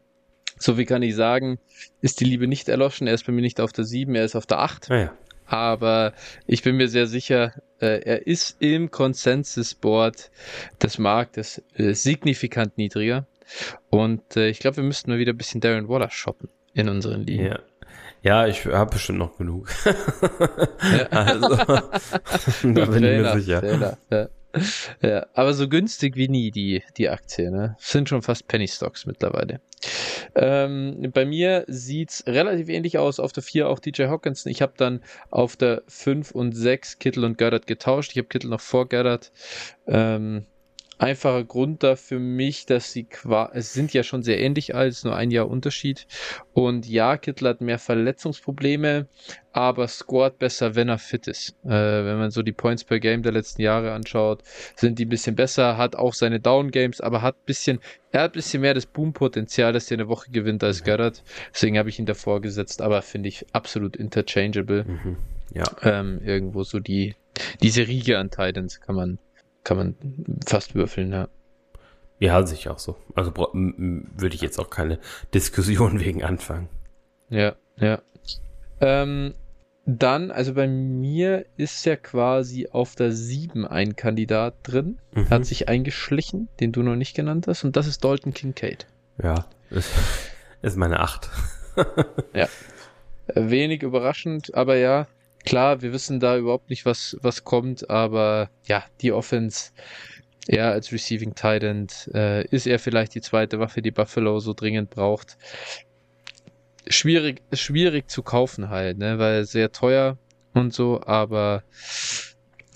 so viel kann ich sagen, ist die Liebe nicht erloschen. Er ist bei mir nicht auf der 7, er ist auf der 8. Naja. Aber ich bin mir sehr sicher, äh, er ist im Consensus-Board des Marktes äh, signifikant niedriger. Und äh, ich glaube, wir müssten mal wieder ein bisschen Darren Waller shoppen in unseren Ligen. Ja. Ja, ich habe bestimmt noch genug. Ja. also, da bin ich mir sicher. Fehler, ja. Ja, aber so günstig wie nie die, die Aktie, ne? Sind schon fast Penny Stocks mittlerweile. Ähm, bei mir sieht's relativ ähnlich aus. Auf der 4 auch DJ Hawkinson. Ich habe dann auf der 5 und 6 Kittel und Goddard getauscht. Ich habe Kittel noch vor Goddard. Ähm, einfacher Grund da für mich, dass sie qua es sind ja schon sehr ähnlich alt, nur ein Jahr Unterschied. Und ja, Kittel hat mehr Verletzungsprobleme, aber scored besser, wenn er fit ist. Äh, wenn man so die Points per Game der letzten Jahre anschaut, sind die ein bisschen besser, hat auch seine Down Games, aber hat ein bisschen, er hat ein bisschen mehr das Boom-Potenzial, dass der eine Woche gewinnt als Goddard. Deswegen habe ich ihn davor gesetzt, aber finde ich absolut interchangeable. Mhm. Ja. Ähm, irgendwo so die, diese Riege an Titans kann man, kann man fast würfeln, ja. Ja, sicher auch so. Also würde ich jetzt auch keine Diskussion wegen anfangen. Ja, ja. Ähm, dann, also bei mir ist ja quasi auf der 7 ein Kandidat drin, Mhm. hat sich eingeschlichen, den du noch nicht genannt hast, und das ist Dalton Kincaid. Ja, ist, ist meine Acht. Äh, Wenig überraschend, aber ja, klar, wir wissen da überhaupt nicht, was, was kommt, aber ja, die Offense, er als Receiving Tight End, äh, ist er vielleicht die zweite Waffe, die Buffalo so dringend braucht. Schwierig, schwierig zu kaufen halt, ne, weil sehr teuer und so, aber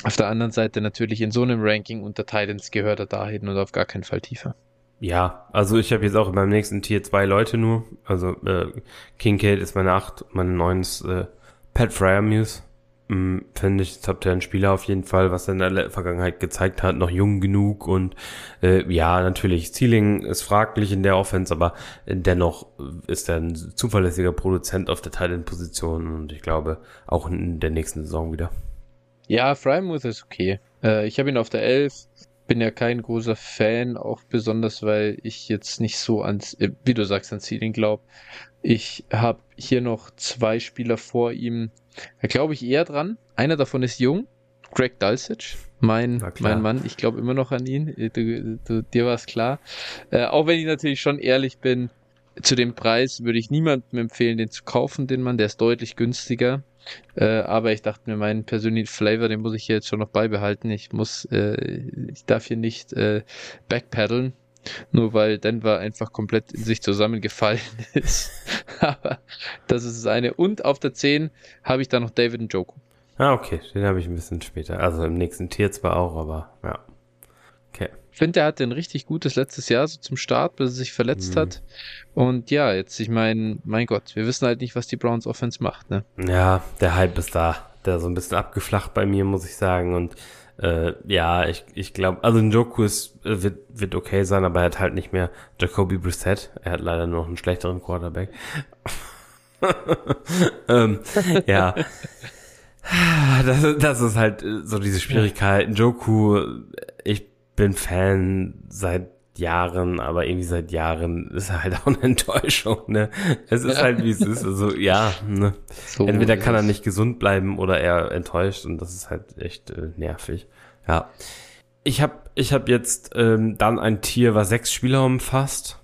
auf der anderen Seite natürlich in so einem Ranking unter Titans gehört er dahin und auf gar keinen Fall tiefer. Ja, also ich habe jetzt auch in meinem nächsten Tier zwei Leute nur. Also äh, Kincaid ist meine Acht, meine Neun ist äh, Pat Fryermuse. Mm, Finde ich Top 10 Spieler auf jeden Fall, was er in der Vergangenheit gezeigt hat, noch jung genug und äh, ja, natürlich, Ceiling ist fraglich in der Offense, aber dennoch ist er ein zuverlässiger Produzent auf der Titan-Position und ich glaube auch in der nächsten Saison wieder. Ja, Frymouth ist okay. Äh, ich habe ihn auf der 11. Bin ja kein großer Fan, auch besonders, weil ich jetzt nicht so ans, äh, wie du sagst, an Ceiling glaube. Ich habe hier noch zwei Spieler vor ihm. Da glaube ich eher dran. Einer davon ist jung. Greg Dulcich, mein, mein Mann. Ich glaube immer noch an ihn. Äh, Du, du, dir war es klar. Äh, auch wenn ich natürlich schon ehrlich bin, zu dem Preis würde ich niemandem empfehlen, den zu kaufen, den Mann. Der ist deutlich günstiger. Äh, aber ich dachte mir, meinen persönlichen Flavor, den muss ich hier jetzt schon noch beibehalten. Ich muss, äh, ich darf hier nicht äh, backpedalen, nur weil Denver einfach komplett in sich zusammengefallen ist. aber das ist das eine. Und auf der 10 habe ich da noch David Njoku. Ah, okay, den habe ich ein bisschen später. Also im nächsten Tier zwar auch, aber ja. Finde, der hatte ein richtig gutes letztes Jahr so zum Start, bis er sich verletzt Mhm. hat. Und ja, jetzt, ich meine, mein Gott, wir wissen halt nicht, was die Browns Offense macht, ne? Ja, der Hype ist da. Der ist so ein bisschen abgeflacht bei mir, muss ich sagen. Und äh, ja, ich, ich glaube, also Njoku ist, äh, wird, wird okay sein, aber er hat halt nicht mehr Jacoby Brissett. Er hat leider nur noch einen schlechteren Quarterback. ähm, ja. Das, das ist halt äh, so diese Schwierigkeit. Njoku, ich bin Fan seit Jahren, aber irgendwie seit Jahren ist er halt auch eine Enttäuschung, ne? Es ist Ja. halt wie es ist. Also ja, ne? So Entweder kann er nicht gesund bleiben oder er enttäuscht und das ist halt echt äh, nervig. Ja. Ich habe ich hab jetzt ähm, dann ein Tier, was sechs Spieler umfasst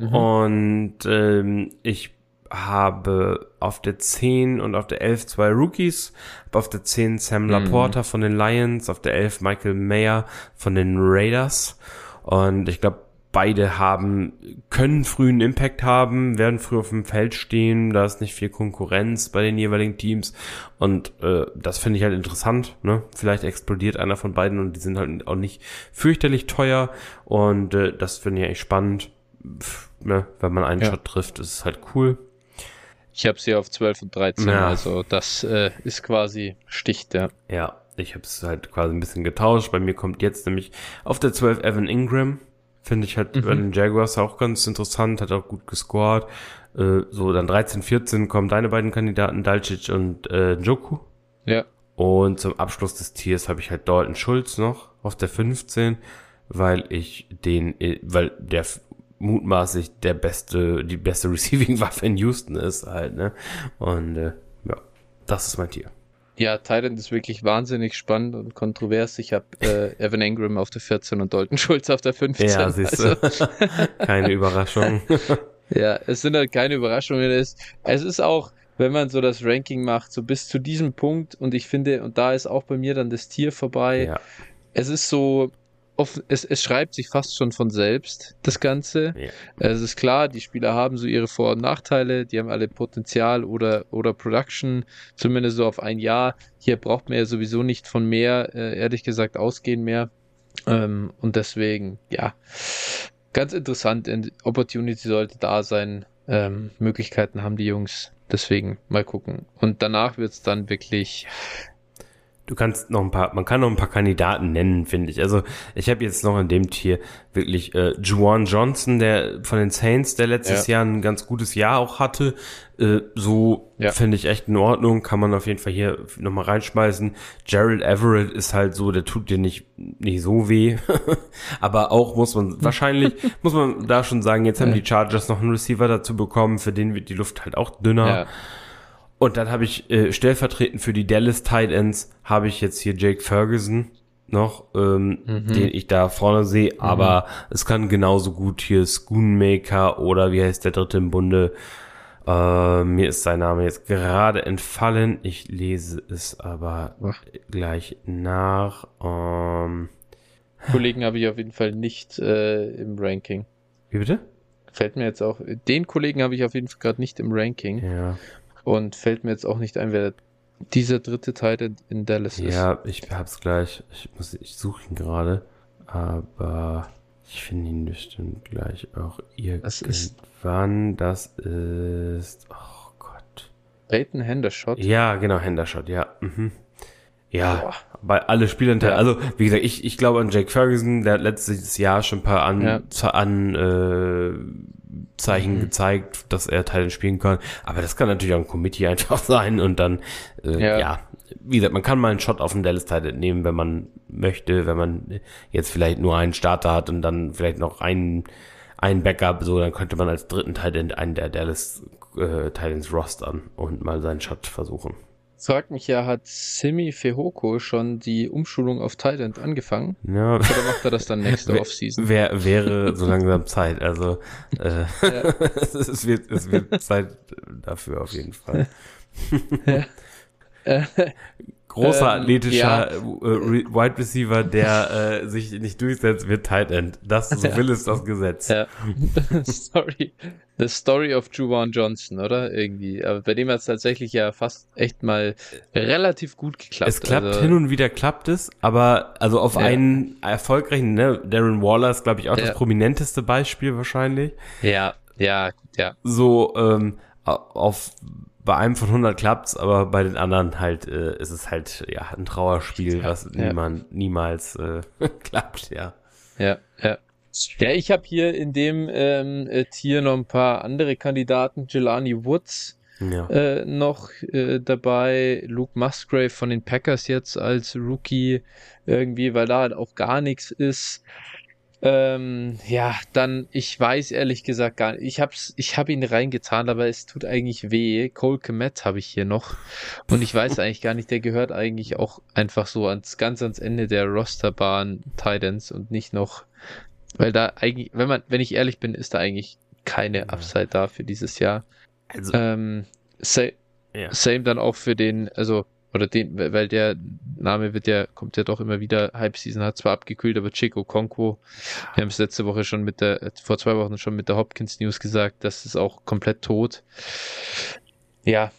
Mhm. und ähm, ich habe auf der 10 und auf der 11 zwei Rookies. Habe auf der 10 Sam Laporta mhm. von den Lions, auf der 11 Michael Mayer von den Raiders. Und ich glaube, beide haben, können frühen Impact haben, werden früh auf dem Feld stehen, da ist nicht viel Konkurrenz bei den jeweiligen Teams und äh, das finde ich halt interessant, ne? Vielleicht explodiert einer von beiden und die sind halt auch nicht fürchterlich teuer und äh, das finde ich echt spannend, Pff, ne? Wenn man einen ja. Shot trifft, ist es halt cool. Ich habe sie auf 12 und 13, ja. also das äh, ist quasi Sticht, ja. Ja, ich habe es halt quasi ein bisschen getauscht. Bei mir kommt jetzt nämlich auf der 12 Evan Ingram, Finde ich halt mhm. bei den Jaguars auch ganz interessant, hat auch gut gescored. Äh, so, dann 13, 14 kommen deine beiden Kandidaten, Dalcic und äh, Joku. Ja. Und zum Abschluss des Tiers habe ich halt Dalton Schulz noch auf der 15, weil ich den, äh, weil der mutmaßlich der beste, die beste Receiving-Waffe in Houston ist halt, ne? Und äh, ja, das ist mein Tier. Ja, Thailand ist wirklich wahnsinnig spannend und kontrovers. Ich habe äh, Evan Ingram auf der 14 und Dalton Schulz auf der 15. Ja, siehst du. Also. keine Überraschung. ja, es sind halt keine Überraschungen. Es, es ist auch, wenn man so das Ranking macht, so bis zu diesem Punkt und ich finde, und da ist auch bei mir dann das Tier vorbei. Ja. Es ist so, es, es schreibt sich fast schon von selbst, das Ganze. Ja. Es ist klar, die Spieler haben so ihre Vor- und Nachteile, die haben alle Potenzial oder, oder Production, zumindest so auf ein Jahr. Hier braucht man ja sowieso nicht von mehr, äh, ehrlich gesagt, ausgehen mehr. Ähm, und deswegen, ja, ganz interessant. Opportunity sollte da sein. Ähm, Möglichkeiten haben die Jungs. Deswegen mal gucken. Und danach wird es dann wirklich Du kannst noch ein paar, man kann noch ein paar Kandidaten nennen, finde ich. Also ich habe jetzt noch in dem Tier wirklich äh, Juwan Johnson, der von den Saints, der letztes ja. Jahr ein ganz gutes Jahr auch hatte. Äh, so ja. finde ich echt in Ordnung, kann man auf jeden Fall hier nochmal reinschmeißen. Gerald Everett ist halt so, der tut dir nicht, nicht so weh. Aber auch muss man, wahrscheinlich muss man da schon sagen, jetzt haben die Chargers noch einen Receiver dazu bekommen, für den wird die Luft halt auch dünner. Und dann habe ich äh, stellvertretend für die Dallas Tight Ends habe ich jetzt hier Jake Ferguson noch, ähm, mhm. den ich da vorne sehe, mhm. aber es kann genauso gut hier Schoonmaker oder wie heißt der dritte im Bunde? Äh, mir ist sein Name jetzt gerade entfallen. Ich lese es aber Ach. gleich nach. Ähm, Kollegen habe ich auf jeden Fall nicht äh, im Ranking. Wie bitte? Fällt mir jetzt auch. Den Kollegen habe ich auf jeden Fall gerade nicht im Ranking. Ja. Und fällt mir jetzt auch nicht ein, wer dieser dritte Teil in Dallas ist. Ja, ich hab's gleich. Ich muss, ich suche ihn gerade. Aber ich finde ihn bestimmt gleich auch irgendwann. Das ist, das ist oh Gott. Peyton Hendershot? Ja, genau, Hendershot, ja. Mhm. Ja, Boah. bei alle Spielern, ja. also wie gesagt, ich, ich glaube an Jake Ferguson, der hat letztes Jahr schon ein paar an, ja. an äh, Zeichen mhm. gezeigt, dass er Teile spielen kann. Aber das kann natürlich auch ein Committee einfach sein und dann, äh, ja. ja. wie gesagt, man kann mal einen Shot auf den Dallas Teil nehmen, wenn man möchte, wenn man jetzt vielleicht nur einen Starter hat und dann vielleicht noch einen, einen Backup, so, dann könnte man als dritten Teil einen der Dallas äh, Titans rostern und mal seinen Shot versuchen fragt mich ja, hat Simi Fehoko schon die Umschulung auf Thailand angefangen? Ja. Oder macht er das dann nächste Offseason? Wär, wäre so langsam Zeit. Also äh, ja. es, wird, es wird Zeit dafür auf jeden Fall. Ja. Großer ähm, athletischer ja. äh, Wide Receiver, der äh, sich nicht durchsetzt, wird Tight End. Das so will es das Gesetz. Ja. Sorry. The Story of Juwan Johnson, oder? Irgendwie. Aber bei dem hat es tatsächlich ja fast echt mal relativ gut geklappt. Es klappt also, hin und wieder klappt es, aber also auf ja. einen erfolgreichen, ne, Darren Waller ist, glaube ich, auch das prominenteste Beispiel wahrscheinlich. Ja, ja, ja. So, ähm, auf bei einem von 100 klappt's, aber bei den anderen halt äh, ist es halt ja ein Trauerspiel, was ja. niemand niemals äh, klappt, ja. Ja, ja. Ja, ich habe hier in dem ähm, äh, Tier noch ein paar andere Kandidaten. Jelani Woods ja. äh, noch äh, dabei, Luke Musgrave von den Packers jetzt als Rookie irgendwie, weil da halt auch gar nichts ist. Ähm, ja, dann, ich weiß ehrlich gesagt gar nicht. Ich hab's, ich hab ihn reingetan, aber es tut eigentlich weh. Cole Komet habe ich hier noch. Und ich weiß eigentlich gar nicht, der gehört eigentlich auch einfach so ans, ganz ans Ende der Rosterbahn Titans und nicht noch, weil da eigentlich, wenn man, wenn ich ehrlich bin, ist da eigentlich keine Upside da für dieses Jahr. Also, ähm, same, ja. same dann auch für den, also oder den, weil der Name wird ja, kommt ja doch immer wieder, Hype Season hat zwar abgekühlt, aber Chico Conquo, wir haben es letzte Woche schon mit der, vor zwei Wochen schon mit der Hopkins News gesagt, das ist auch komplett tot. Ja,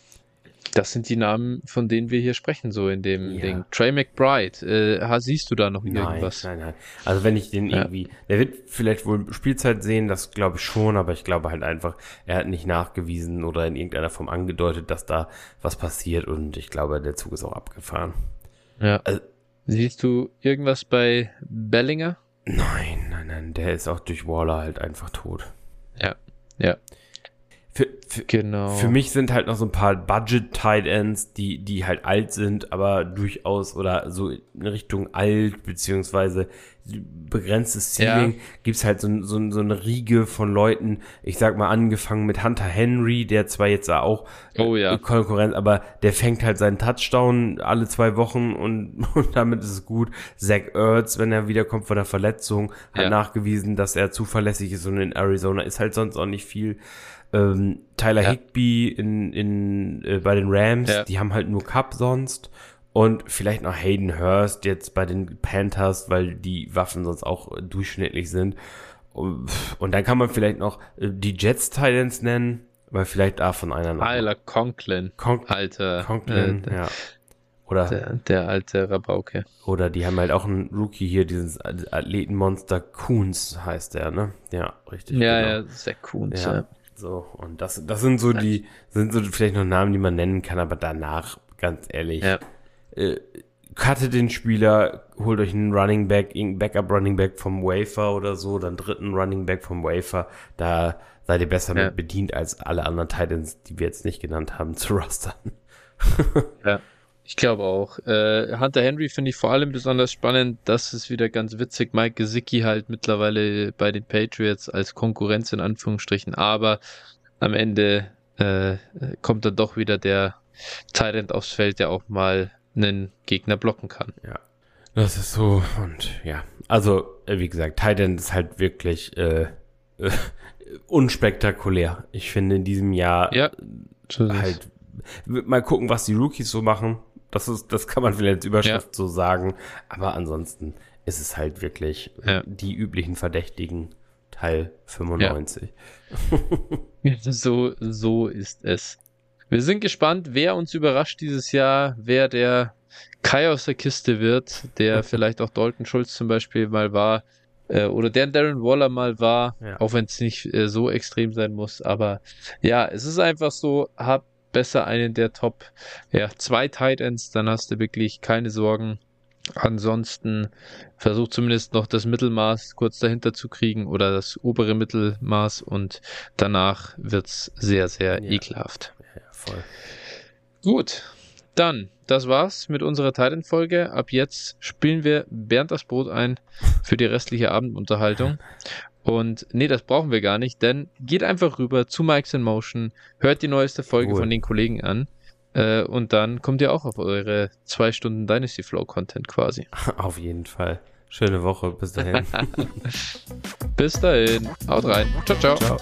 das sind die Namen, von denen wir hier sprechen, so in dem ja. Ding. Trey McBride, äh, siehst du da noch nein, irgendwas? Nein, nein. Also wenn ich den ja. irgendwie, der wird vielleicht wohl Spielzeit sehen, das glaube ich schon, aber ich glaube halt einfach, er hat nicht nachgewiesen oder in irgendeiner Form angedeutet, dass da was passiert und ich glaube, der Zug ist auch abgefahren. Ja. Also, Siehst du irgendwas bei Bellinger? Nein, nein, nein, der ist auch durch Waller halt einfach tot. Ja, ja. Für, für, genau. für mich sind halt noch so ein paar Budget-Tight Ends, die, die halt alt sind, aber durchaus oder so in Richtung alt, beziehungsweise begrenztes Ceiling, ja. gibt's halt so, so, so eine Riege von Leuten, ich sag mal angefangen mit Hunter Henry, der zwar jetzt auch oh, ja. Konkurrenz, aber der fängt halt seinen Touchdown alle zwei Wochen und, und damit ist es gut. Zach Ertz, wenn er wiederkommt von der Verletzung, hat ja. nachgewiesen, dass er zuverlässig ist und in Arizona ist halt sonst auch nicht viel ähm, Tyler ja. Higby in, in, äh, bei den Rams, ja. die haben halt nur Cup sonst. Und vielleicht noch Hayden Hurst jetzt bei den Panthers, weil die Waffen sonst auch durchschnittlich sind. Und, dann kann man vielleicht noch äh, die Jets Titans nennen, weil vielleicht da von einer noch. Tyler Conklin. Con Alter. Conklin, äh, ja. Oder der, der, alte Rabauke. Oder die haben halt auch einen Rookie hier, dieses Athletenmonster Coons heißt der, ne? Ja, richtig. Ja, genau. ja, sehr Coons, ja. ja. So, und das, das sind so die, sind so vielleicht noch Namen, die man nennen kann, aber danach, ganz ehrlich, ja. äh, cuttet den Spieler, holt euch einen Running Back, irgendein Backup Running Back vom Wafer oder so, dann dritten Running Back vom Wafer, da seid ihr besser ja. mit bedient als alle anderen Titans, die wir jetzt nicht genannt haben, zu rostern. ja. Ich glaube auch. Äh, Hunter Henry finde ich vor allem besonders spannend. Das ist wieder ganz witzig. Mike Gesicki halt mittlerweile bei den Patriots als Konkurrenz in Anführungsstrichen. Aber am Ende äh, kommt dann doch wieder der Tyrant aufs Feld, der auch mal einen Gegner blocken kann. Ja, das ist so. Und ja, also äh, wie gesagt, Tyrant ist halt wirklich äh, äh, unspektakulär. Ich finde in diesem Jahr ja, halt mal gucken, was die Rookies so machen. Das ist, das kann man vielleicht als Überschrift ja. so sagen. Aber ansonsten ist es halt wirklich ja. die üblichen Verdächtigen Teil 95. Ja. so, so ist es. Wir sind gespannt, wer uns überrascht dieses Jahr, wer der Kai aus der Kiste wird, der vielleicht auch Dalton Schulz zum Beispiel mal war, äh, oder der Darren Waller mal war, ja. auch wenn es nicht äh, so extrem sein muss. Aber ja, es ist einfach so, hab besser einen der Top, ja, zwei Titans, dann hast du wirklich keine Sorgen. Ansonsten versuch zumindest noch das Mittelmaß kurz dahinter zu kriegen oder das obere Mittelmaß und danach wird's sehr, sehr ja. ekelhaft. Ja, voll. Gut, dann, das war's mit unserer Titan-Folge. Ab jetzt spielen wir Bernd das Brot ein für die restliche Abendunterhaltung. Und nee, das brauchen wir gar nicht, denn geht einfach rüber zu Mike's in Motion, hört die neueste Folge cool. von den Kollegen an äh, und dann kommt ihr auch auf eure zwei Stunden Dynasty Flow Content quasi. Auf jeden Fall. Schöne Woche. Bis dahin. Bis dahin. Haut rein. Ciao, ciao. Ciao.